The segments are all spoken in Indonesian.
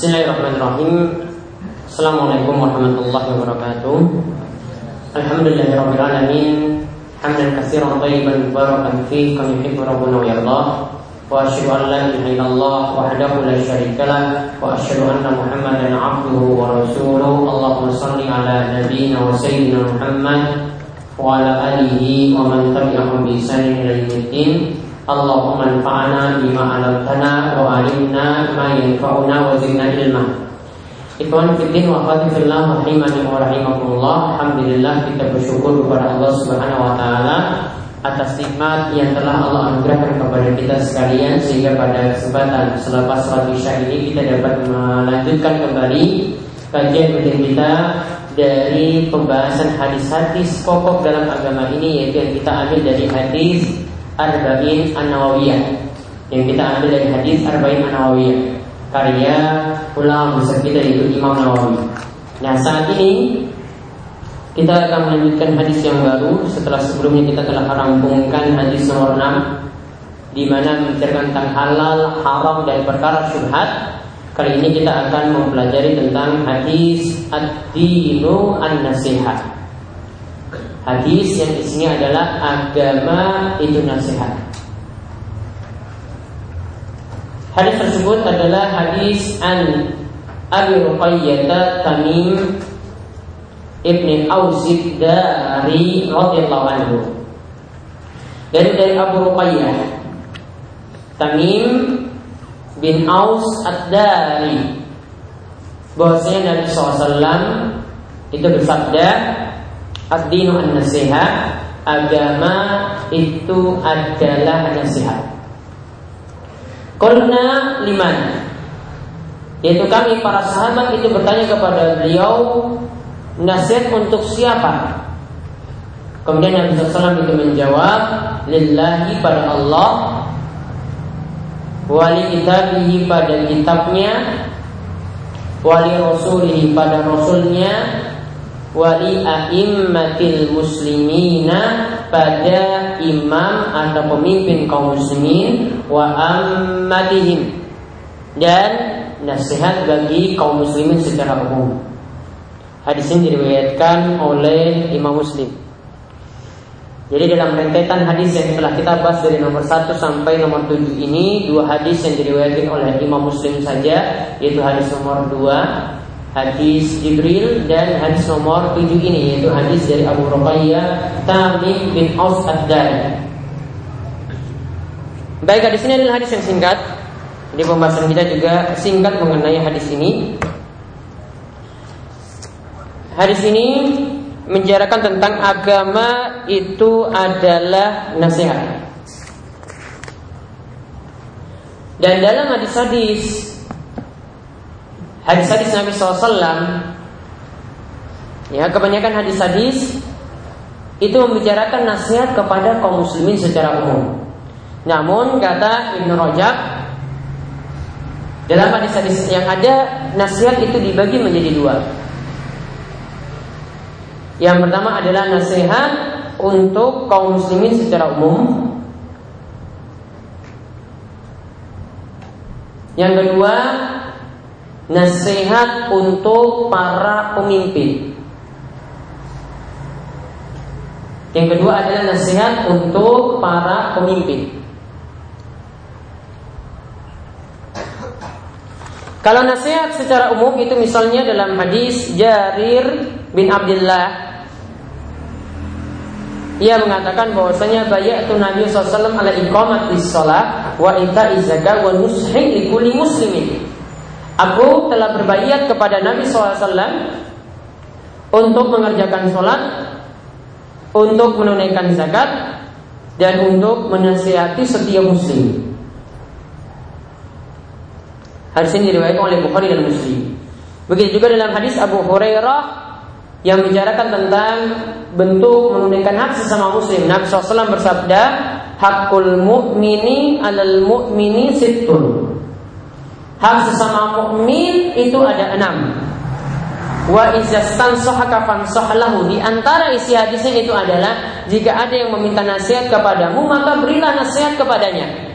Bismillahirrahmanirrahim. Assalamualaikum warahmatullahi wabarakatuh. Alhamdulillahirabbil alamin. Hamdan katsiran tayyiban mubarakan fi kama yuhibbu rabbuna wa yardah. Wa asyhadu an la ilaha illallah wahdahu la syarika lah wa asyhadu anna Muhammadan 'abduhu wa rasuluhu. Allahumma shalli ala nabiyyina wa sayyidina Muhammad wa ala alihi wa man tabi'ahum bi ihsan ila Bima 'allamtana wa 'allimna ma yanfa'una wa zidna ilma. Ikhwan fillah wa akhwati fillah wa rahimakumullah. Alhamdulillah kita bersyukur kepada Allah Subhanahu wa taala atas nikmat yang telah Allah anugerahkan kepada kita sekalian sehingga pada kesempatan selepas salat Isya ini kita dapat melanjutkan kembali kajian rutin kita dari pembahasan hadis-hadis pokok dalam agama ini yaitu yang kita ambil dari hadis Arba'in An-Nawawiyah yang kita ambil dari hadis Arba'in An-Nawawiyah karya ulama besar kita yaitu Imam Nawawi. Nah saat ini kita akan melanjutkan hadis yang baru setelah sebelumnya kita telah merampungkan hadis nomor 6 di mana membicarakan tentang halal, haram dan perkara syubhat. Kali ini kita akan mempelajari tentang hadis ad-dinu an-nasihat. Hadis yang isinya adalah agama itu nasihat. Hadis tersebut adalah hadis an Abi Ruqayyah Tamim Ibni Ausid dari radhiyallahu anhu. Dari dari Abu Ruqayyah Tamim bin Aus Ad-Dari bahwasanya Nabi SAW itu bersabda Ad-dinu an-nasihat Agama itu adalah nasihat Karena liman Yaitu kami para sahabat itu bertanya kepada beliau Nasihat untuk siapa? Kemudian Nabi SAW itu menjawab Lillahi pada Allah Wali kitabihi pada kitabnya Wali rasulihi pada rasulnya wali a'immatil muslimina pada imam atau pemimpin kaum muslimin wa ammatihim dan nasihat bagi kaum muslimin secara umum. Hadis ini diriwayatkan oleh Imam Muslim. Jadi dalam rentetan hadis yang telah kita bahas dari nomor 1 sampai nomor 7 ini Dua hadis yang diriwayatkan oleh Imam Muslim saja Yaitu hadis nomor 2 hadis Jibril dan hadis nomor 7 ini yaitu hadis dari Abu Ruqayyah Tamim bin Aus Ad-Dari. Baik, hadis ini adalah hadis yang singkat. Jadi pembahasan kita juga singkat mengenai hadis ini. Hadis ini menjarakan tentang agama itu adalah nasihat. Dan dalam hadis-hadis hadis-hadis Nabi SAW ya kebanyakan hadis-hadis itu membicarakan nasihat kepada kaum muslimin secara umum. Namun kata Ibnu Rajab dalam hadis-hadis yang ada nasihat itu dibagi menjadi dua. Yang pertama adalah nasihat untuk kaum muslimin secara umum. Yang kedua nasihat untuk para pemimpin. Yang kedua adalah nasihat untuk para pemimpin. Kalau nasihat secara umum itu misalnya dalam hadis Jarir bin Abdullah ia mengatakan bahwasanya bayatu Nabi SAW ala iqamat sholat wa ita zakat wa nushi li kulli muslimin. Aku telah berbayat kepada Nabi SAW untuk mengerjakan sholat, untuk menunaikan zakat, dan untuk menasihati setiap muslim. Hadis ini diriwayatkan oleh Bukhari dan Muslim. Begitu juga dalam hadis Abu Hurairah yang membicarakan tentang bentuk menunaikan hak sesama muslim. Nabi SAW bersabda, Hakul mu'mini alal mu'mini sittun. Hak sesama mukmin itu ada enam. Wa izastan sohakafan sohlahu Di antara isi hadisnya itu adalah Jika ada yang meminta nasihat kepadamu Maka berilah nasihat kepadanya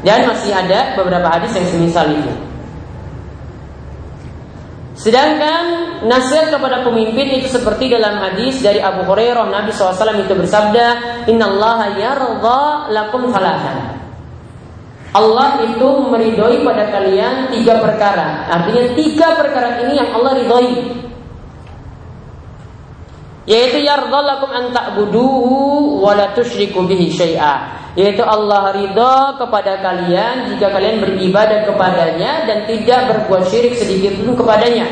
Dan masih ada beberapa hadis yang semisal itu. Sedangkan nasihat kepada pemimpin itu seperti dalam hadis dari Abu Hurairah Nabi SAW itu bersabda, Inna Allah yarda lakum falatan. Allah itu meridhoi pada kalian tiga perkara. Artinya tiga perkara ini yang Allah ridhoi. Yaitu yardalakum an ta'buduhu wa la tusyriku bihi syai'a yaitu Allah ridho kepada kalian jika kalian beribadah kepadanya dan tidak berbuat syirik sedikit pun kepadanya.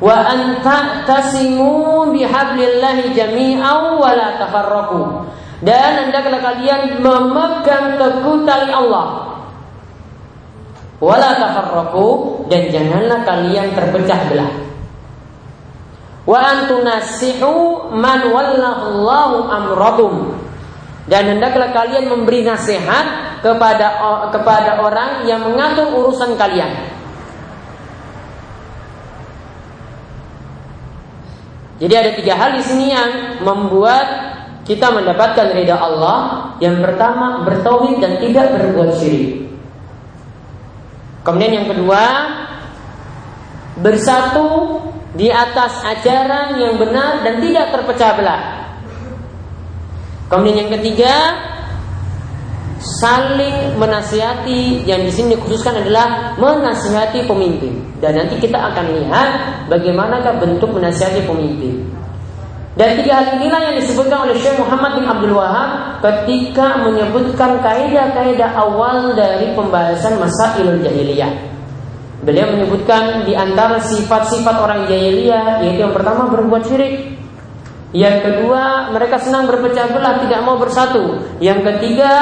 Wa anta tasimu bihablillahi jami'an wa la tafarraqu. Dan hendaklah kalian memegang teguh tali Allah. Wala tafarraqu dan janganlah kalian terpecah belah. Wa antunasihu man wallahu amrakum dan hendaklah kalian memberi nasihat kepada kepada orang yang mengatur urusan kalian. Jadi ada tiga hal di sini yang membuat kita mendapatkan ridha Allah. Yang pertama bertauhid dan tidak berbuat syirik. Kemudian yang kedua bersatu di atas ajaran yang benar dan tidak terpecah belah. Kemudian yang ketiga, saling menasihati yang di sini dikhususkan adalah menasihati pemimpin. Dan nanti kita akan lihat bagaimanakah bentuk menasihati pemimpin. Dan tiga hal inilah yang disebutkan oleh Syekh Muhammad bin Abdul Wahab ketika menyebutkan kaidah-kaidah awal dari pembahasan masailul jahiliyah. Beliau menyebutkan di antara sifat-sifat orang jahiliyah yaitu yang pertama berbuat syirik, yang kedua, mereka senang berpecah belah, tidak mau bersatu. Yang ketiga,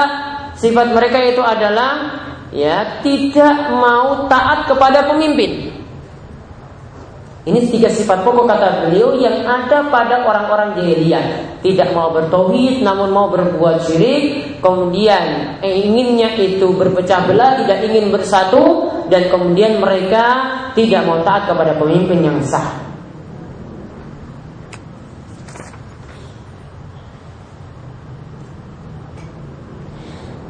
sifat mereka itu adalah ya tidak mau taat kepada pemimpin. Ini tiga sifat pokok kata beliau yang ada pada orang-orang jahiliyah. Tidak mau bertauhid namun mau berbuat syirik, kemudian eh, inginnya itu berpecah belah, tidak ingin bersatu dan kemudian mereka tidak mau taat kepada pemimpin yang sah.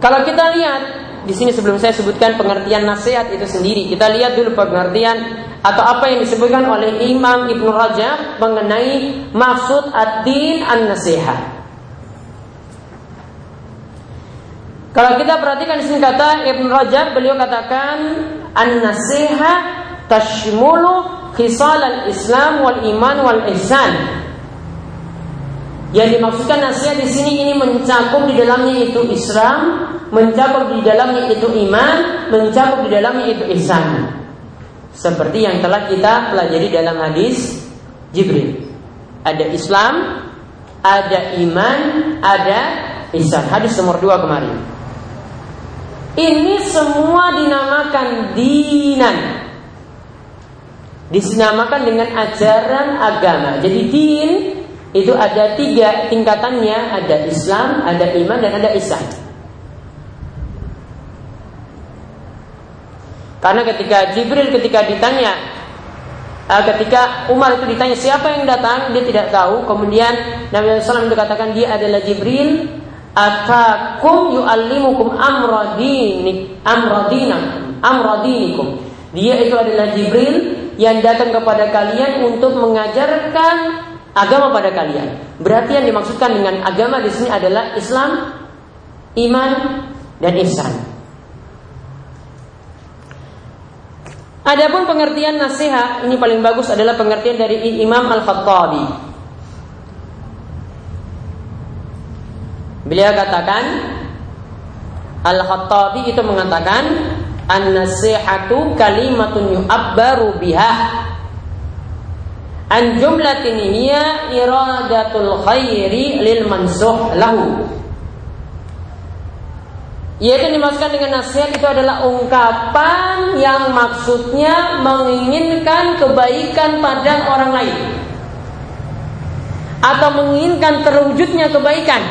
Kalau kita lihat di sini sebelum saya sebutkan pengertian nasihat itu sendiri, kita lihat dulu pengertian atau apa yang disebutkan oleh Imam Ibnu Rajab mengenai maksud ad-din an-nasihat. Kalau kita perhatikan di sini kata Ibnu Rajab, beliau katakan an-nasihat tashmulu khisal al-Islam wal iman wal ihsan yang dimaksudkan nasihat di sini ini mencakup di dalamnya itu Islam, mencakup di dalamnya itu iman, mencakup di dalamnya itu ihsan. Seperti yang telah kita pelajari dalam hadis Jibril. Ada Islam, ada iman, ada ihsan. Hadis nomor dua kemarin. Ini semua dinamakan dinan. Disinamakan dengan ajaran agama. Jadi din itu ada tiga tingkatannya, ada Islam, ada iman, dan ada ihsan. Karena ketika Jibril ketika ditanya, uh, ketika Umar itu ditanya siapa yang datang, dia tidak tahu. Kemudian Nabi SAW itu katakan dia adalah Jibril. Atakum yu'allimukum amradinik amradinakum amradinikum. Dia itu adalah Jibril yang datang kepada kalian untuk mengajarkan agama pada kalian. Berarti yang dimaksudkan dengan agama di sini adalah Islam, iman, dan ihsan. Adapun pengertian nasihat ini paling bagus adalah pengertian dari Imam Al-Khattabi. Beliau katakan Al-Khattabi itu mengatakan an-nasihatu kalimatun yu'abbaru biha an jumlatin hiya iradatul khairi lil mansuh lahu yaitu dimaksudkan dengan nasihat itu adalah ungkapan yang maksudnya menginginkan kebaikan pada orang lain. Atau menginginkan terwujudnya kebaikan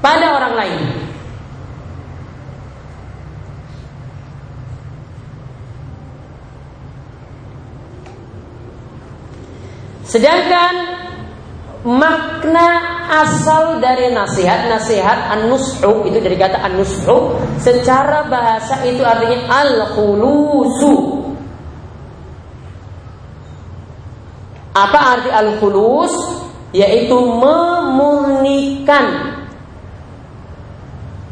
pada orang lain. Sedangkan makna asal dari nasihat? Nasihat an-nushu itu dari kata an-nushu. Secara bahasa itu artinya al-khulusu. Apa arti al-khulus? Yaitu memurnikan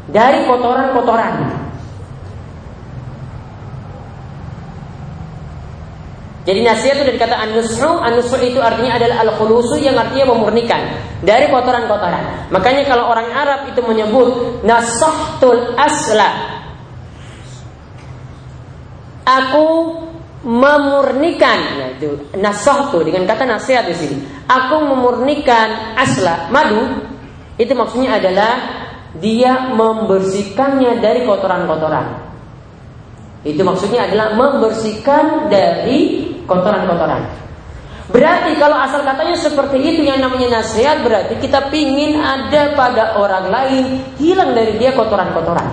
dari kotoran-kotoran. Jadi nasihat itu dari kata an-nusru, an-nusru itu artinya adalah al-khulusu yang artinya memurnikan dari kotoran-kotoran. Makanya kalau orang Arab itu menyebut nasahtul asla. Aku memurnikan, itu nasahtu dengan kata nasihat di sini. Aku memurnikan asla madu itu maksudnya adalah dia membersihkannya dari kotoran-kotoran. Itu maksudnya adalah membersihkan dari kotoran-kotoran. Berarti kalau asal katanya seperti itu yang namanya nasihat berarti kita pingin ada pada orang lain hilang dari dia kotoran-kotoran.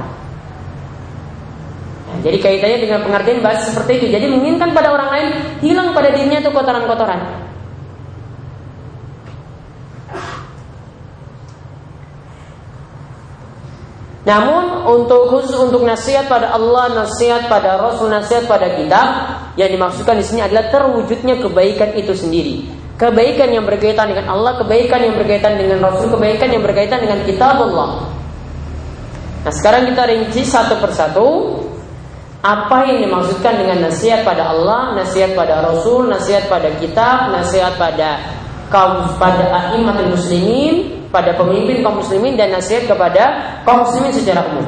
Nah, jadi kaitannya dengan pengertian bahasa seperti itu. Jadi menginginkan pada orang lain hilang pada dirinya itu kotoran-kotoran. Namun untuk khusus untuk nasihat pada Allah, nasihat pada Rasul, nasihat pada kita, yang dimaksudkan di sini adalah terwujudnya kebaikan itu sendiri. Kebaikan yang berkaitan dengan Allah, kebaikan yang berkaitan dengan Rasul, kebaikan yang berkaitan dengan kitab Allah. Nah sekarang kita rinci satu persatu apa yang dimaksudkan dengan nasihat pada Allah, nasihat pada Rasul, nasihat pada kitab, nasihat pada kaum pada a'immatul muslimin, pada pemimpin kaum muslimin dan nasihat kepada kaum muslimin secara umum.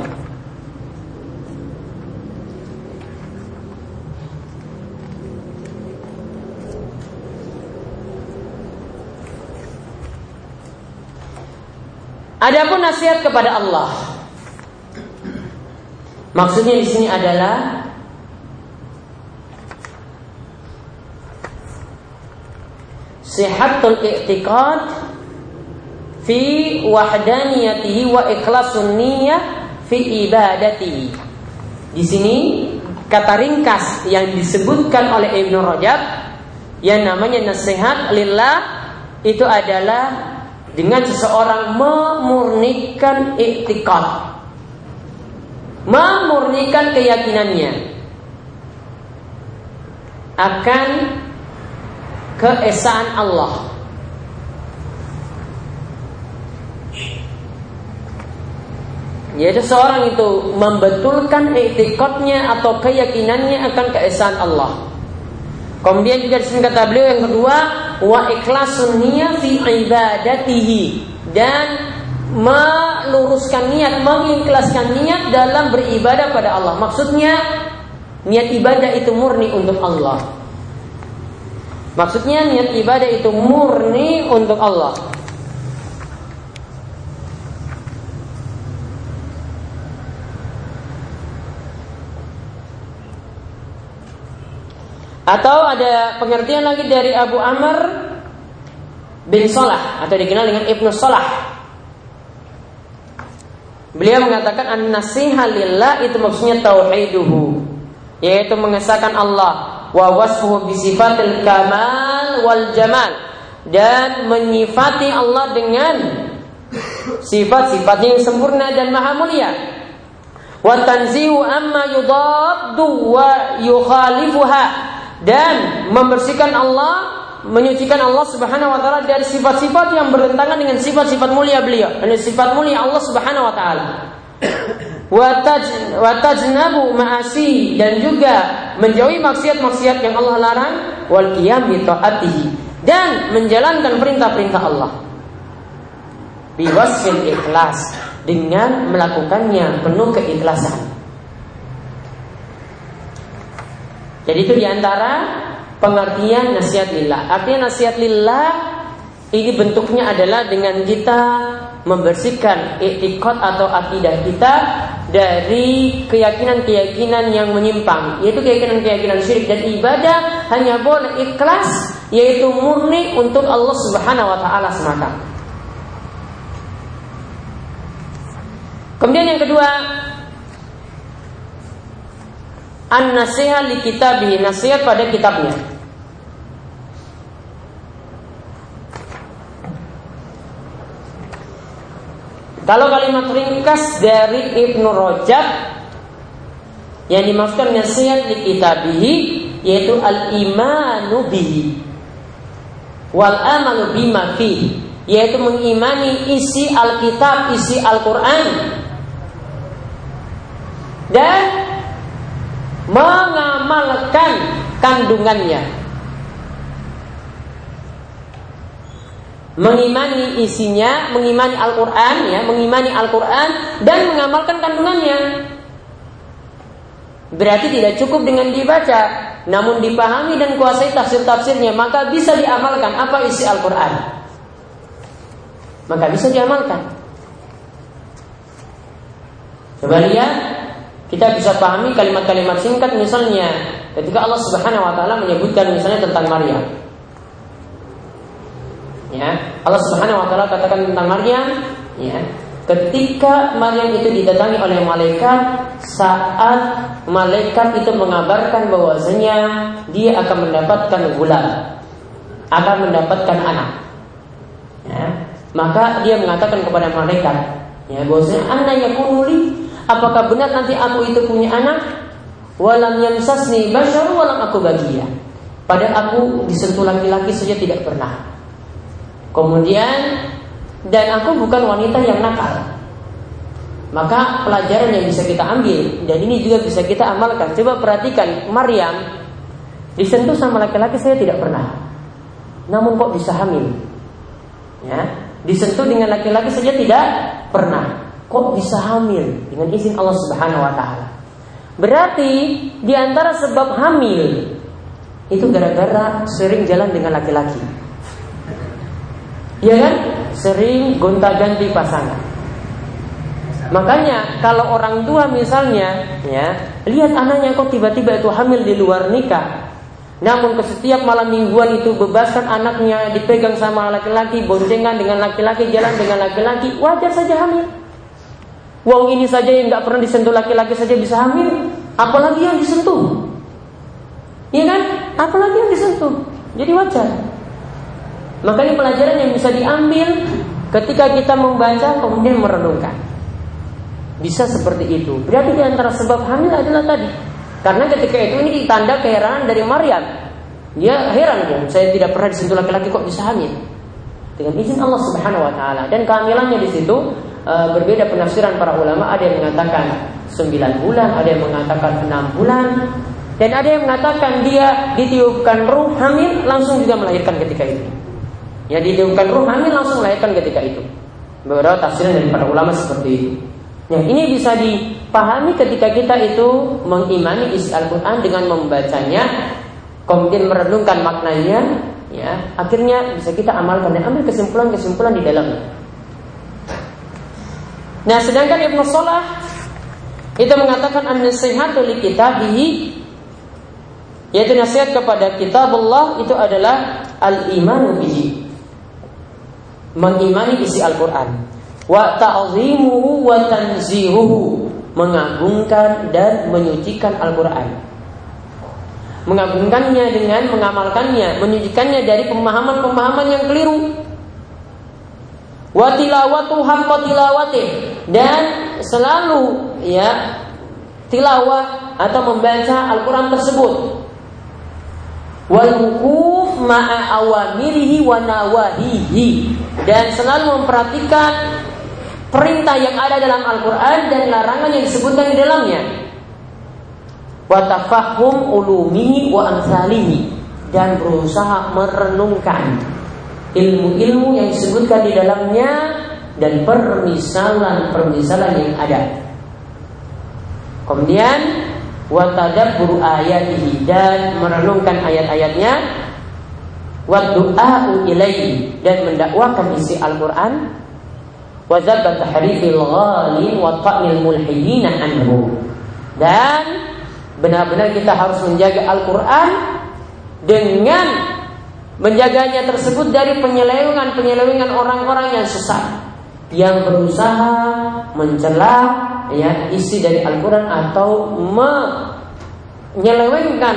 Adapun nasihat kepada Allah. Maksudnya di sini adalah sihatul i'tiqad fi wahdaniyatihi wa ikhlasun niyyah fi ibadatihi. Di sini kata ringkas yang disebutkan oleh Ibnu Rajab yang namanya nasihat lillah itu adalah dengan seseorang memurnikan iktikad memurnikan keyakinannya akan keesaan Allah Yaitu seorang itu membetulkan etikotnya atau keyakinannya akan keesaan Allah. Kemudian juga di sini kata beliau yang kedua, wa ikhlasun fi ibadatihi dan meluruskan niat, mengikhlaskan niat dalam beribadah pada Allah. Maksudnya niat ibadah itu murni untuk Allah. Maksudnya niat ibadah itu murni untuk Allah. Atau ada pengertian lagi dari Abu Amr bin Salah atau dikenal dengan Ibnu Salah. Beliau mengatakan an-nasiha lillah itu maksudnya tauhiduhu, yaitu mengesahkan Allah wa wasfuhu bi sifatil kamal wal jamal dan menyifati Allah dengan sifat-sifatnya yang sempurna dan maha mulia. Wa tanzihu amma yudaddu wa yukhalifuha dan membersihkan Allah, menyucikan Allah Subhanahu wa taala dari sifat-sifat yang bertentangan dengan sifat-sifat mulia beliau, dan sifat mulia Allah Subhanahu wa taala. Ma'asi dan juga menjauhi maksiat-maksiat yang Allah larang wal qiyam dan menjalankan perintah-perintah Allah. Biwasfil ikhlas dengan melakukannya penuh keikhlasan. Jadi itu di antara pengertian nasihat lillah. Artinya nasihat lillah ini bentuknya adalah dengan kita membersihkan etikot atau akidah kita dari keyakinan-keyakinan yang menyimpang yaitu keyakinan-keyakinan syirik dan ibadah hanya boleh ikhlas yaitu murni untuk Allah Subhanahu wa taala semata. Kemudian yang kedua an nasihat li kitabi nasihat pada kitabnya. Kalau kalimat ringkas dari Ibnu Rajab yang dimaksudkan nasihat di kitabihi yaitu al-imanu bihi wal amalu bima fihi yaitu mengimani isi Alkitab, isi Al-Qur'an. Dan mengamalkan kandungannya mengimani isinya, mengimani Al-Quran, ya, mengimani Al-Quran dan mengamalkan kandungannya. Berarti tidak cukup dengan dibaca, namun dipahami dan kuasai tafsir-tafsirnya, maka bisa diamalkan apa isi Al-Quran. Maka bisa diamalkan. Coba lihat, kita bisa pahami kalimat-kalimat singkat misalnya ketika Allah Subhanahu wa taala menyebutkan misalnya tentang Maryam. Ya, Allah Subhanahu wa taala katakan tentang Maryam, ya, ketika Maryam itu didatangi oleh malaikat saat malaikat itu mengabarkan bahwasanya dia akan mendapatkan bulan, akan mendapatkan anak. Ya, maka dia mengatakan kepada malaikat, ya bahwasanya anak yakunuli, apakah benar nanti aku itu punya anak? Walam yamsasni bashar walam aku bagia. Pada aku disentuh laki-laki saja tidak pernah. Kemudian dan aku bukan wanita yang nakal. Maka pelajaran yang bisa kita ambil dan ini juga bisa kita amalkan. Coba perhatikan Maryam disentuh sama laki-laki saya tidak pernah. Namun kok bisa hamil? Ya, disentuh dengan laki-laki saja tidak pernah. Kok bisa hamil dengan izin Allah Subhanahu wa taala? Berarti di antara sebab hamil itu gara-gara sering jalan dengan laki-laki. Ya kan? Sering gonta-ganti pasangan. Makanya kalau orang tua misalnya ya lihat anaknya kok tiba-tiba itu hamil di luar nikah, namun ke setiap malam mingguan itu bebaskan anaknya dipegang sama laki-laki, boncengan dengan laki-laki, jalan dengan laki-laki, wajar saja hamil. Uang ini saja yang nggak pernah disentuh laki-laki saja bisa hamil, apalagi yang disentuh. Iya kan? Apalagi yang disentuh. Jadi wajar. Makanya pelajaran yang bisa diambil ketika kita membaca kemudian merenungkan. Bisa seperti itu. Berarti di antara sebab hamil adalah tadi. Karena ketika itu ini ditanda keheranan dari Maryam. Dia heran dia, saya tidak pernah disentuh laki-laki kok bisa hamil. Dengan izin Allah Subhanahu wa taala dan kehamilannya di situ e, berbeda penafsiran para ulama, ada yang mengatakan 9 bulan, ada yang mengatakan 6 bulan, dan ada yang mengatakan dia ditiupkan ruh hamil langsung juga melahirkan ketika itu. Ya ditiupkan ruh hamil langsung melahirkan ketika itu. Beberapa tafsiran dari para ulama seperti itu. Ya, ini bisa dipahami ketika kita itu mengimani isi Al-Quran dengan membacanya, kemudian merenungkan maknanya, ya, akhirnya bisa kita amalkan dan ambil kesimpulan-kesimpulan di dalamnya. Nah, sedangkan Ibnu Salah itu mengatakan an-nasihatu kitabihi yaitu nasihat kepada kitab Allah itu adalah al-imanu bihi. Mengimani isi Al-Quran. Wa ta'zimuhu wa tanzihuhu. Mengagungkan dan menyucikan Al-Quran. Mengagungkannya dengan mengamalkannya menyucikannya dari pemahaman-pemahaman yang keliru wa tilawatu haqqa tilawatih dan selalu ya tilawah atau membaca Al-Quran tersebut. Wal wukuf ma'a awamirihi wa nawahihi. Dan selalu memperhatikan perintah yang ada dalam Al-Qur'an dan larangan yang disebutkan di dalamnya. Wa tafahum ulumihi wa amsalihi dan berusaha merenungkan ilmu-ilmu yang disebutkan di dalamnya dan permisalan-permisalan yang ada. Kemudian wa tadabbur ayatihi dan merenungkan ayat-ayatnya wa du'a'u ilaihi dan mendakwakan isi Al-Qur'an wa zakat tahrifil ghalin wa anhu dan benar-benar kita harus menjaga Al-Qur'an dengan menjaganya tersebut dari penyelewengan-penyelewengan orang-orang yang sesat yang berusaha mencela ya isi dari Al-Qur'an atau menyelewengkan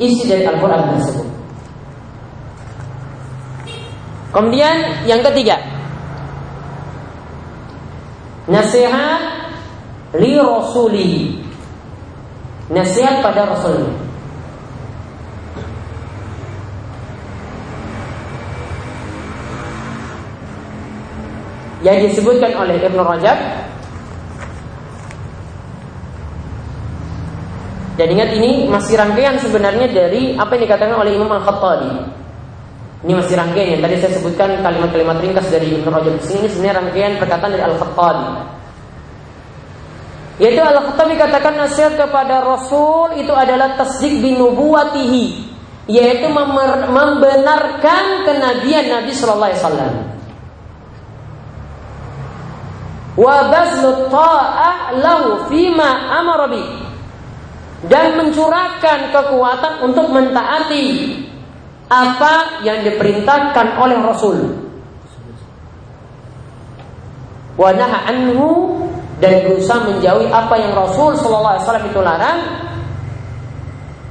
isi dari Al-Qur'an tersebut. Kemudian yang ketiga Nasihat li rasuli. Nasihat pada rasulnya. Yang disebutkan oleh Ibn Rajab Dan ingat ini masih rangkaian sebenarnya dari apa yang dikatakan oleh Imam Al-Khattabi. Ini masih rangkaian yang tadi saya sebutkan kalimat-kalimat ringkas dari Ibnu Rajab di sini ini sebenarnya rangkaian perkataan dari Al-Khattabi. Yaitu Al-Khattabi katakan nasihat kepada Rasul itu adalah tasdik binubuwatihi yaitu membenarkan kenabian Nabi Shallallahu Alaihi Wasallam. Wa lahu fima amara dan mencurahkan kekuatan untuk mentaati apa yang diperintahkan oleh Rasul. Wa anhu dan berusaha menjauhi apa yang Rasul Shallallahu Alaihi Wasallam itu larang.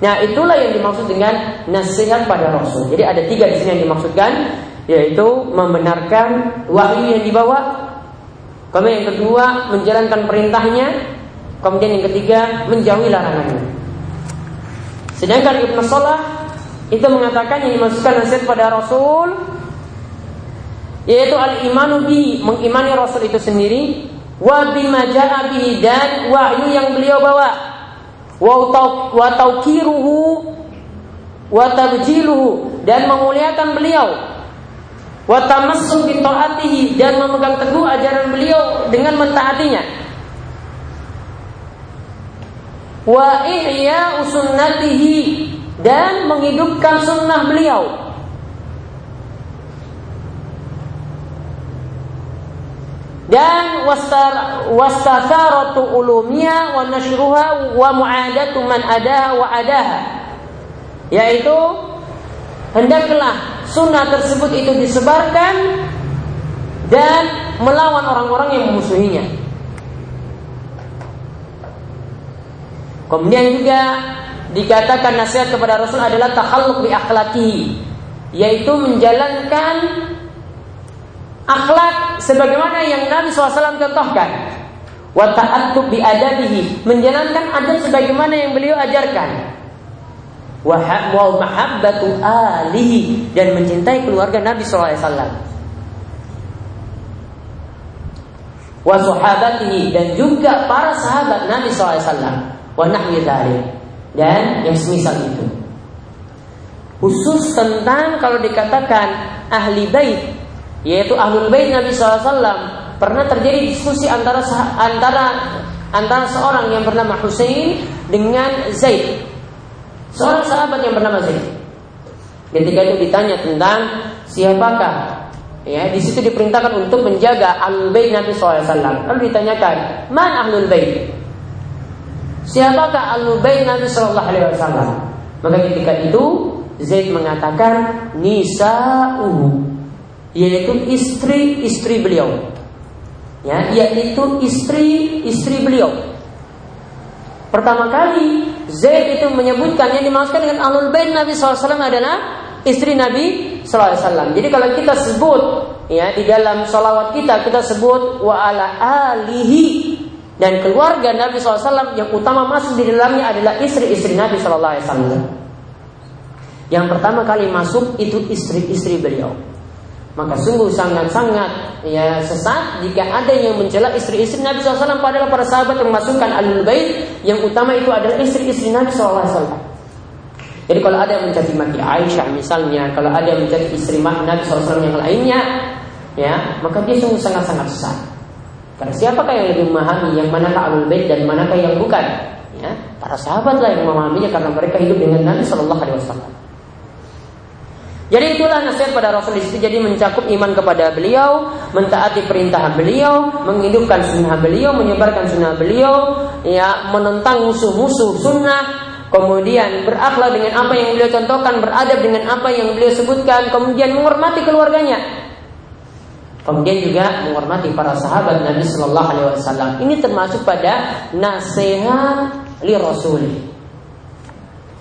Nah itulah yang dimaksud dengan nasihat pada Rasul. Jadi ada tiga di sini yang dimaksudkan, yaitu membenarkan wahyu yang dibawa. Kemudian yang kedua menjalankan perintahnya, Kemudian yang ketiga menjauhi larangannya. Sedangkan Ibnu Salah itu mengatakan yang dimasukkan nasihat pada Rasul yaitu al-imanu bi mengimani Rasul itu sendiri wa bima jaa dan wahyu yang beliau bawa. Wa tauqiruhu wa dan memuliakan beliau wa tamassuk bi taatihi dan memegang teguh ajaran beliau dengan mentaatinya wa ihya sunnatihi dan menghidupkan sunnah beliau. Dan wastasaratu ulumnya wa nashruha wa mu'adatu man adaha wa adaha. Yaitu hendaklah sunnah tersebut itu disebarkan dan melawan orang-orang yang memusuhinya. Kemudian juga dikatakan nasihat kepada Rasul adalah takhalluk bi akhlaki, yaitu menjalankan akhlak sebagaimana yang Nabi SAW contohkan. Wa ta'attub bi adabihi, menjalankan adab sebagaimana yang beliau ajarkan. Mahabbatu alihi dan mencintai keluarga Nabi SAW. Wa dan juga para sahabat Nabi SAW wa dan yang semisal itu. Khusus tentang kalau dikatakan ahli bait yaitu ahlul bait Nabi SAW pernah terjadi diskusi antara antara antara seorang yang bernama Husain dengan Zaid. Seorang sahabat yang bernama Zaid. Ketika itu ditanya tentang siapakah ya di situ diperintahkan untuk menjaga ahlul bait Nabi SAW. Lalu ditanyakan, "Man ahlul bait?" Siapakah al bait Nabi Wasallam? Maka ketika itu Zaid mengatakan nisa'uhu yaitu istri-istri beliau. Ya, yaitu istri-istri beliau. Pertama kali Zaid itu menyebutkan yang dimaksudkan dengan alul bait Nabi SAW adalah istri Nabi SAW. Jadi kalau kita sebut ya di dalam salawat kita kita sebut wa ala alihi dan keluarga Nabi SAW yang utama masuk di dalamnya adalah istri-istri Nabi SAW. Yang pertama kali masuk itu istri-istri beliau. Maka sungguh sangat-sangat ya sesat jika ada yang mencela istri-istri Nabi SAW padahal para sahabat yang masukkan alul bait yang utama itu adalah istri-istri Nabi SAW. Jadi kalau ada yang mencaci maki Aisyah misalnya, kalau ada yang mencaci istri Nabi SAW yang lainnya, ya maka dia sungguh sangat-sangat sesat. Karena siapakah yang lebih memahami yang manakah alul bait dan manakah yang bukan? Ya, para sahabat lah yang memahaminya karena mereka hidup dengan Nabi Shallallahu Alaihi Wasallam. Jadi itulah nasihat pada Rasul itu jadi mencakup iman kepada beliau, mentaati perintah beliau, menghidupkan sunnah beliau, menyebarkan sunnah beliau, ya menentang musuh-musuh sunnah, kemudian berakhlak dengan apa yang beliau contohkan, beradab dengan apa yang beliau sebutkan, kemudian menghormati keluarganya, Kemudian juga menghormati para sahabat Nabi Shallallahu Alaihi Wasallam. Ini termasuk pada nasihat li Rasul.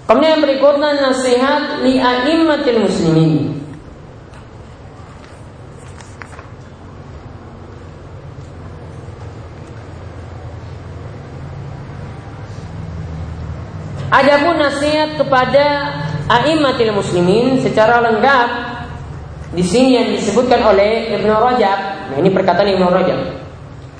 Kemudian yang berikutnya nasihat li'aimmatil muslimin. Ada pun nasihat kepada Imatil muslimin secara lengkap di sini yang disebutkan oleh Ibnu Rajab. Nah, ini perkataan Ibnu Rajab.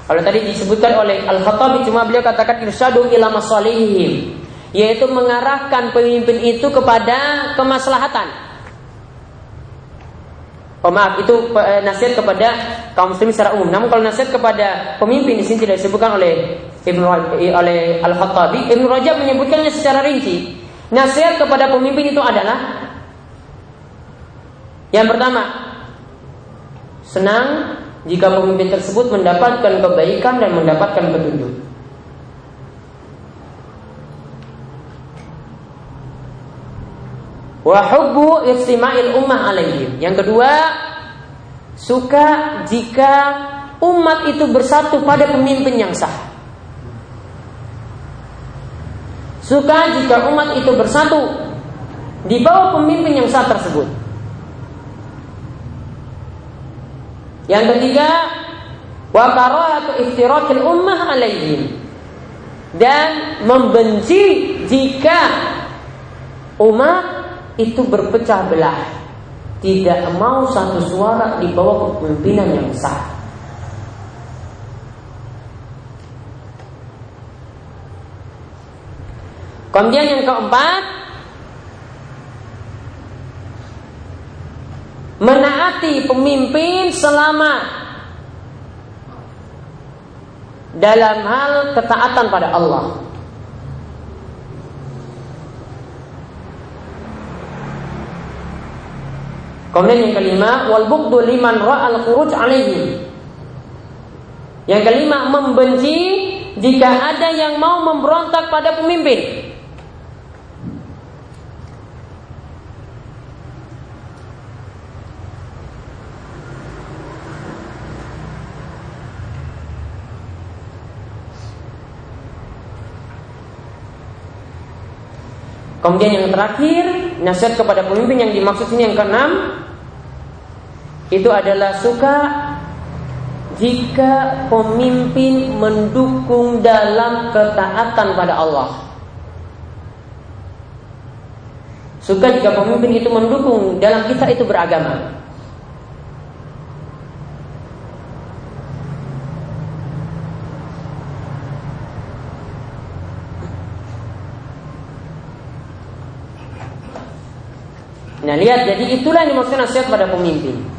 Kalau tadi disebutkan oleh Al-Khattabi cuma beliau katakan irsyadu ila masalihim yaitu mengarahkan pemimpin itu kepada kemaslahatan. Oh maaf, itu eh, nasihat kepada kaum muslimin secara umum. Namun kalau nasihat kepada pemimpin di sini tidak disebutkan oleh Ibnu eh, oleh Al-Khattabi, Ibnu Rajab menyebutkannya secara rinci. Nasihat kepada pemimpin itu adalah yang pertama, senang jika pemimpin tersebut mendapatkan kebaikan dan mendapatkan petunjuk. Wahubbu istima'il ummah alaihim. Yang kedua, suka jika umat itu bersatu pada pemimpin yang sah. Suka jika umat itu bersatu di bawah pemimpin yang sah tersebut. Yang ketiga, wa karahatu iftirakil ummah alaihim. Dan membenci jika umat itu berpecah belah tidak mau satu suara di bawah kepemimpinan yang sah. Kemudian yang keempat, menaati pemimpin selama dalam hal ketaatan pada Allah. Kemudian yang kelima, wal bughdu liman ra'al khuruj alaihi. Yang kelima, membenci jika ada yang mau memberontak pada pemimpin. Kemudian yang terakhir, nasihat kepada pemimpin yang dimaksud ini yang keenam, itu adalah suka jika pemimpin mendukung dalam ketaatan pada Allah. Suka jika pemimpin itu mendukung dalam kita itu beragama. Nah lihat, jadi itulah yang dimaksud nasihat pada pemimpin.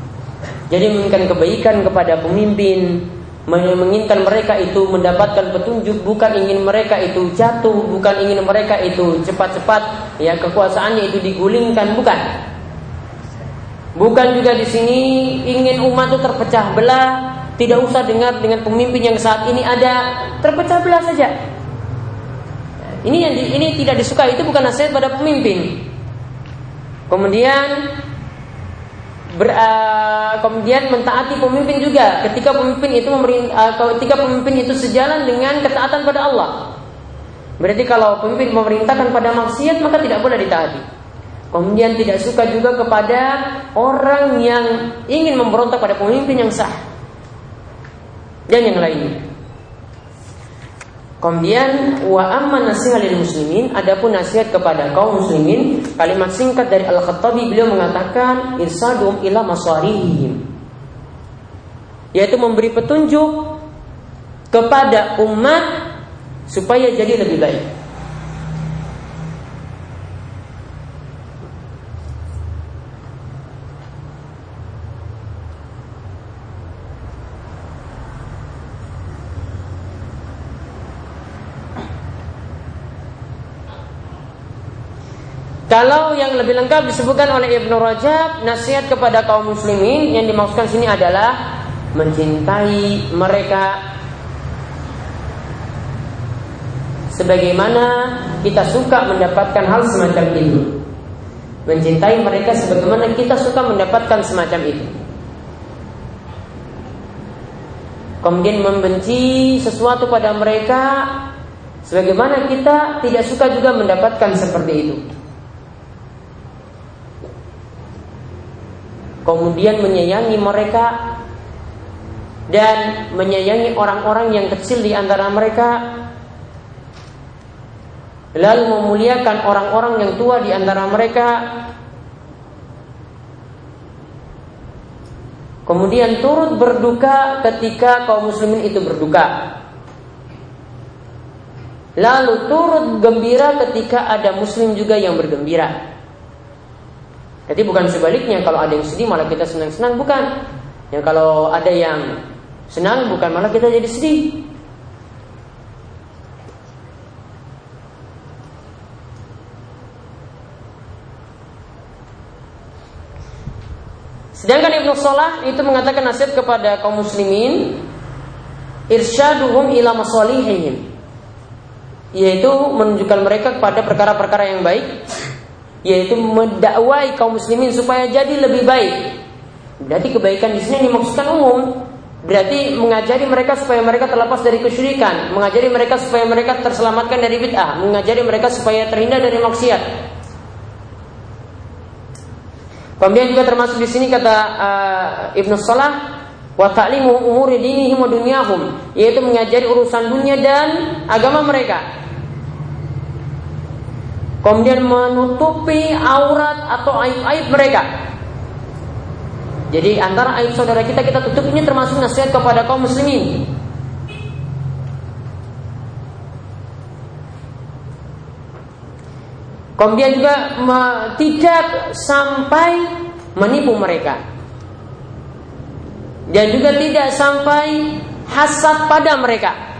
Jadi menginginkan kebaikan kepada pemimpin, menginginkan mereka itu mendapatkan petunjuk, bukan ingin mereka itu jatuh, bukan ingin mereka itu cepat-cepat ya kekuasaannya itu digulingkan, bukan. Bukan juga di sini ingin umat itu terpecah belah, tidak usah dengar dengan pemimpin yang saat ini ada, terpecah belah saja. Ini yang di, ini tidak disukai itu bukan nasihat pada pemimpin. Kemudian ber, uh, kemudian mentaati pemimpin juga ketika pemimpin itu memberi uh, ketika pemimpin itu sejalan dengan ketaatan pada Allah. Berarti kalau pemimpin memerintahkan pada maksiat maka tidak boleh ditaati. Kemudian tidak suka juga kepada orang yang ingin memberontak pada pemimpin yang sah dan yang lainnya. Kemudian wa amma nasihat lil muslimin, adapun nasihat kepada kaum muslimin, kalimat singkat dari Al-Khattabi beliau mengatakan irsadum ila masarihim. Yaitu memberi petunjuk kepada umat supaya jadi lebih baik. Kalau yang lebih lengkap disebutkan oleh Ibnu Rajab, nasihat kepada kaum muslimin yang dimaksudkan sini adalah mencintai mereka sebagaimana kita suka mendapatkan hal semacam itu. Mencintai mereka sebagaimana kita suka mendapatkan semacam itu. Kemudian membenci sesuatu pada mereka sebagaimana kita tidak suka juga mendapatkan seperti itu. Kemudian menyayangi mereka dan menyayangi orang-orang yang kecil di antara mereka lalu memuliakan orang-orang yang tua di antara mereka Kemudian turut berduka ketika kaum muslimin itu berduka. Lalu turut gembira ketika ada muslim juga yang bergembira. Jadi bukan sebaliknya kalau ada yang sedih malah kita senang-senang bukan. Yang kalau ada yang senang bukan malah kita jadi sedih. Sedangkan Ibnu Salah itu mengatakan nasihat kepada kaum muslimin irsyaduhum ila masalihihim yaitu menunjukkan mereka kepada perkara-perkara yang baik yaitu mendakwai kaum muslimin supaya jadi lebih baik. Berarti kebaikan di sini dimaksudkan umum. Berarti mengajari mereka supaya mereka terlepas dari kesyirikan, mengajari mereka supaya mereka terselamatkan dari bid'ah, mengajari mereka supaya terhindar dari maksiat, Kemudian juga termasuk di sini kata uh, Ibnu Salah wa ta'limu umuri dinihim wa dunyahum yaitu mengajari urusan dunia dan agama mereka. Kemudian menutupi aurat atau aib-aib mereka. Jadi antara aib saudara kita kita tutup ini termasuk nasihat kepada kaum muslimin. Kemudian juga tidak sampai menipu mereka. Dan juga tidak sampai hasad pada mereka.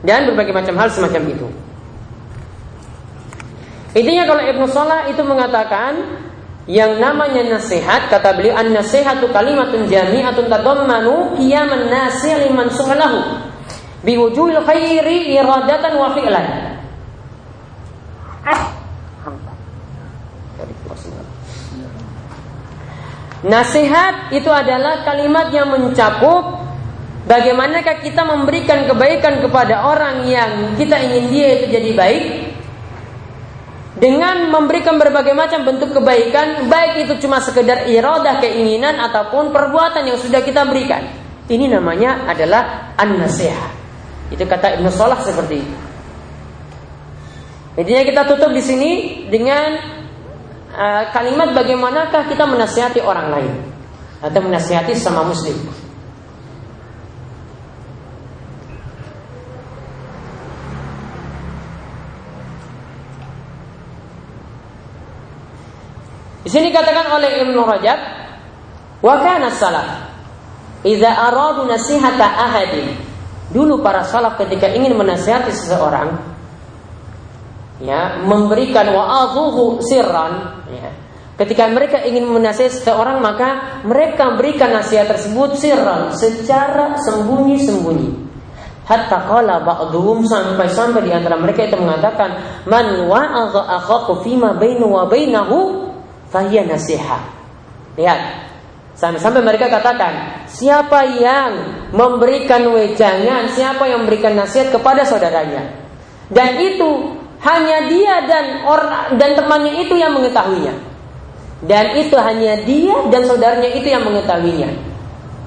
Dan berbagai macam hal semacam itu. Intinya kalau Ibnu Salah itu mengatakan yang namanya nasihat kata beliau an nasihatu kalimatun jami'atun tadammanu qiyaman nasi liman su'alahu biwujuhil khairi iradatan wa fi'lan. Nasihat itu adalah kalimat yang mencakup bagaimanakah kita memberikan kebaikan kepada orang yang kita ingin dia itu jadi baik dengan memberikan berbagai macam bentuk kebaikan baik itu cuma sekedar iradah keinginan ataupun perbuatan yang sudah kita berikan. Ini namanya adalah an-nasihat. Itu kata Ibnu Salah seperti itu. Intinya kita tutup di sini dengan uh, kalimat bagaimanakah kita menasihati orang lain atau menasihati sama muslim. Di sini katakan oleh Ibnu Rajab, wa kana salaf idza aradu nasihata ahadin Dulu para salaf ketika ingin menasihati seseorang ya, memberikan wa'adhuhu sirran ya. Ketika mereka ingin menasihati seseorang maka mereka berikan nasihat tersebut sirran secara sembunyi-sembunyi. Hatta qala ba'dhum sampai-sampai di antara mereka itu mengatakan man wa'adha akhaku fima bainu wa bainahu fahiya nasihat. Lihat, Sampai-sampai mereka katakan, siapa yang memberikan wejangan, siapa yang memberikan nasihat kepada saudaranya. Dan itu hanya dia dan orang dan temannya itu yang mengetahuinya. Dan itu hanya dia dan saudaranya itu yang mengetahuinya.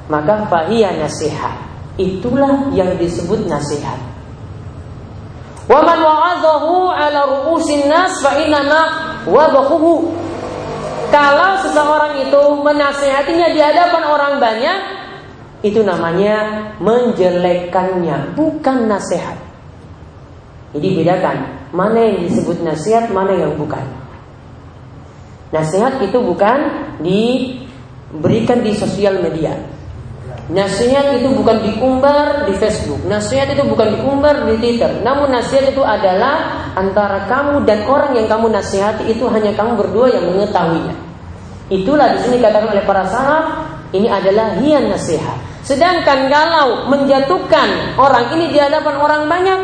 Maka fahiyah nasihat. Itulah yang disebut nasihat. Waman wa'adhahu ala ru'usin nas fa inna wadhahu kalau seseorang itu menasehatinya di hadapan orang banyak, itu namanya menjelekannya, bukan nasihat. Jadi bedakan mana yang disebut nasihat, mana yang bukan. Nasihat itu bukan diberikan di sosial media. Nasihat itu bukan diumbar di Facebook. Nasihat itu bukan diumbar di Twitter. Namun nasihat itu adalah antara kamu dan orang yang kamu nasihati itu hanya kamu berdua yang mengetahuinya. Itulah di sini katakan oleh para salaf ini adalah hian nasihat. Sedangkan kalau menjatuhkan orang ini di hadapan orang banyak,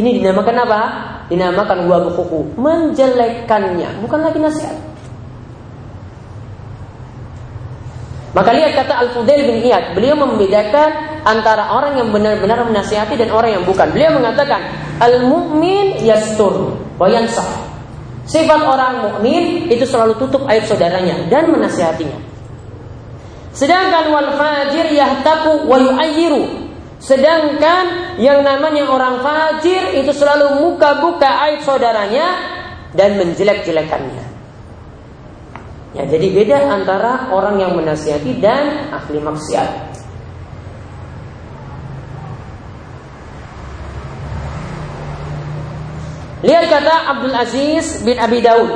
ini dinamakan apa? Dinamakan wabukuku, menjelekkannya, bukan lagi nasihat. Maka lihat kata Al-Fudail bin Iyad, beliau membedakan antara orang yang benar-benar menasihati dan orang yang bukan. Beliau mengatakan, al-mu'min yastur wa yansah. Sifat orang mukmin itu selalu tutup aib saudaranya dan menasihatinya. Sedangkan wal fajir yahtaku wa yu'ayyiru. Sedangkan yang namanya orang fajir itu selalu muka-buka aib saudaranya dan menjelek-jelekannya. Ya, jadi beda antara orang yang menasihati dan ahli maksiat. Lihat kata Abdul Aziz bin Abi Daud,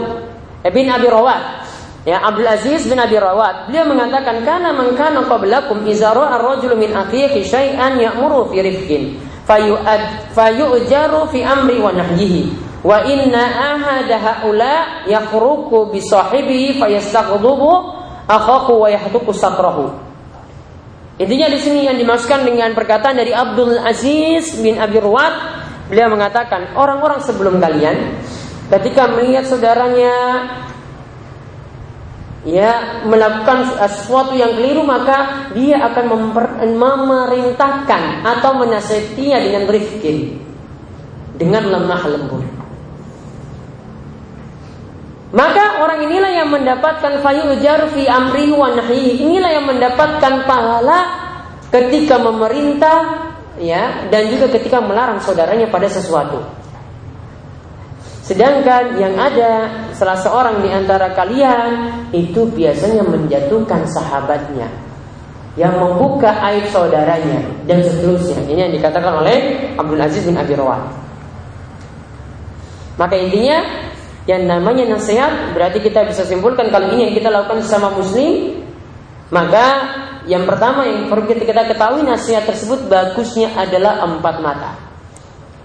eh, bin Abi Rawat. Ya, Abdul Aziz bin Abi Rawat, beliau mengatakan kana man kana qablakum idza ra'a ar-rajulu min akhihi syai'an ya'muru fi rifqin fayu'ad fayu'jaru fi amri wa nahyihi wa inna ahada haula yakhruqu bi sahibihi fayastaghdubu akhahu wa yahduku satrahu. Intinya di sini yang dimaksudkan dengan perkataan dari Abdul Aziz bin Abi Rawat, beliau mengatakan orang-orang sebelum kalian ketika melihat saudaranya ya melakukan sesuatu yang keliru maka dia akan memper, memerintahkan atau menasihatinya dengan rifkin dengan lemah lembut maka orang inilah yang mendapatkan fayujar fi amrihi wa nahyi inilah yang mendapatkan pahala ketika memerintah ya dan juga ketika melarang saudaranya pada sesuatu Sedangkan yang ada salah seorang di antara kalian itu biasanya menjatuhkan sahabatnya yang membuka aib saudaranya dan seterusnya. Ini yang dikatakan oleh Abdul Aziz bin Abi Rawat. Maka intinya yang namanya nasihat berarti kita bisa simpulkan kalau ini yang kita lakukan sesama muslim maka yang pertama yang perlu kita ketahui nasihat tersebut bagusnya adalah empat mata.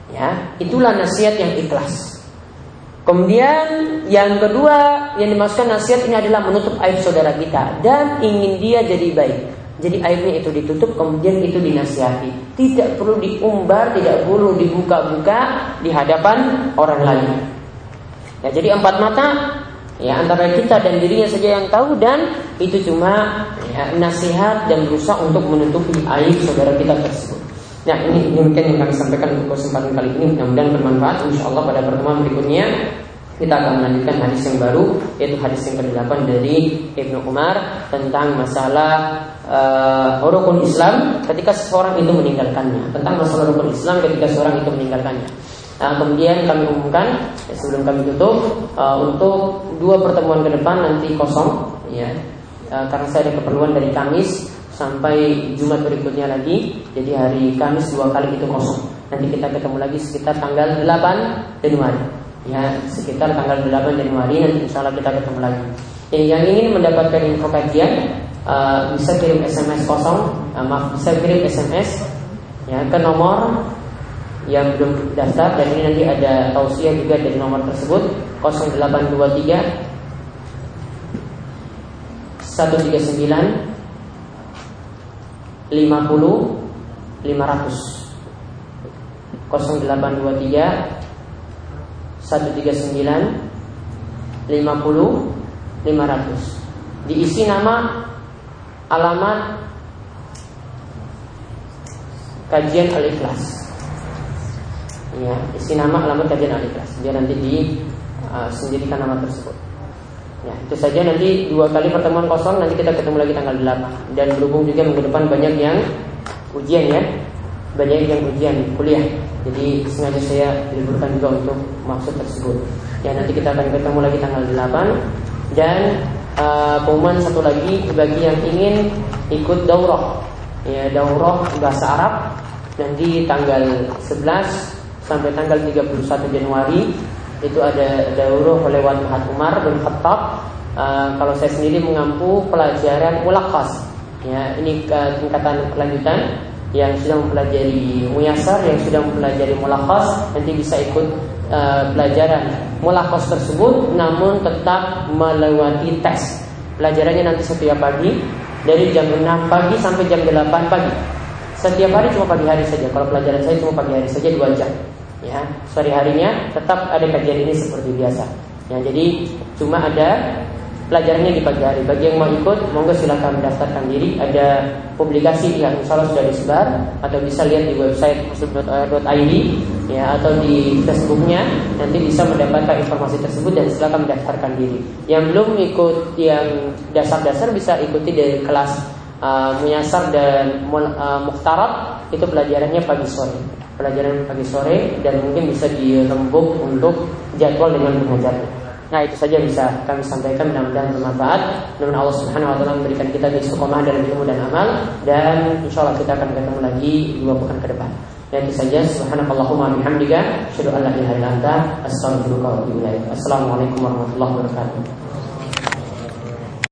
Ya, itulah nasihat yang ikhlas. Kemudian yang kedua yang dimaksudkan nasihat ini adalah menutup aib saudara kita dan ingin dia jadi baik. Jadi aibnya itu ditutup kemudian itu dinasihati. Tidak perlu diumbar, tidak perlu dibuka-buka di hadapan orang lain. Ya, jadi empat mata ya antara kita dan dirinya saja yang tahu dan itu cuma ya, nasihat dan berusaha untuk menutupi aib saudara kita tersebut. Nah ini mungkin yang kami sampaikan untuk kesempatan kali ini mudah-mudahan bermanfaat. Insya Allah pada pertemuan berikutnya kita akan melanjutkan hadis yang baru yaitu hadis yang ke-8 dari Ibnu Umar tentang masalah uh, rukun Islam ketika seseorang itu meninggalkannya tentang masalah rukun Islam ketika seseorang itu meninggalkannya. Nah, kemudian kami umumkan ya, sebelum kami tutup uh, untuk dua pertemuan ke depan nanti kosong ya uh, karena saya ada keperluan dari Kamis sampai Jumat berikutnya lagi. Jadi hari Kamis dua kali itu kosong. Nanti kita ketemu lagi sekitar tanggal 8 Januari. Ya, sekitar tanggal 8 Januari nanti insya Allah kita ketemu lagi. Ya, yang ingin mendapatkan info kajian uh, bisa kirim SMS kosong, uh, maaf bisa kirim SMS ya ke nomor yang belum daftar dan ini nanti ada tausiah juga dari nomor tersebut 0823 139 50 500 0823 139 50 500 diisi nama alamat kajian al-ikhlas ya isi nama alamat kajian al-ikhlas biar nanti di uh, sendirikan nama tersebut. Ya, itu saja. Nanti dua kali pertemuan kosong nanti kita ketemu lagi tanggal 8 dan berhubung juga minggu depan banyak yang ujian ya. Banyak yang ujian kuliah. Jadi sengaja saya liburkan juga untuk maksud tersebut. Ya nanti kita akan ketemu lagi tanggal 8 dan uh, satu lagi bagi yang ingin ikut daurah. Ya daurah bahasa Arab. Nanti tanggal 11 sampai tanggal 31 Januari itu ada daurah lewat Mahat Umar bin Khattab. Uh, kalau saya sendiri mengampu pelajaran mulakas. Ya, ini uh, tingkatan kelanjutan yang sudah mempelajari muyasar, yang sudah mempelajari mulakas nanti bisa ikut uh, pelajaran mulakas tersebut, namun tetap melewati tes. Pelajarannya nanti setiap pagi dari jam 6 pagi sampai jam 8 pagi. Setiap hari cuma pagi hari saja. Kalau pelajaran saya cuma pagi hari saja 2 jam. Ya sore harinya tetap ada kajian ini seperti biasa. Ya jadi cuma ada pelajarannya di pagi hari. Bagi yang mau ikut monggo silahkan mendaftarkan diri. Ada publikasi yang insya sudah disebar atau bisa lihat di website muslim.or.id ya atau di Facebooknya. Nanti bisa mendapatkan informasi tersebut dan silahkan mendaftarkan diri. Yang belum ikut yang dasar-dasar bisa ikuti dari kelas uh, Muyasar dan uh, Muhtarat itu pelajarannya pagi sore pelajaran pagi sore dan mungkin bisa dirembuk untuk jadwal dengan pengajarnya. Nah itu saja bisa kami sampaikan mudah-mudahan bermanfaat. Mudah-mudahan Allah Subhanahu Wa Taala memberikan kita istiqomah dalam ilmu dan amal dan insya Allah kita akan ketemu lagi dua pekan ke depan. Dan itu saja subhanakallahumma bihamdika asyhadu an la ilaha illa anta astaghfiruka wa atubu ilaik. Assalamualaikum warahmatullahi wabarakatuh.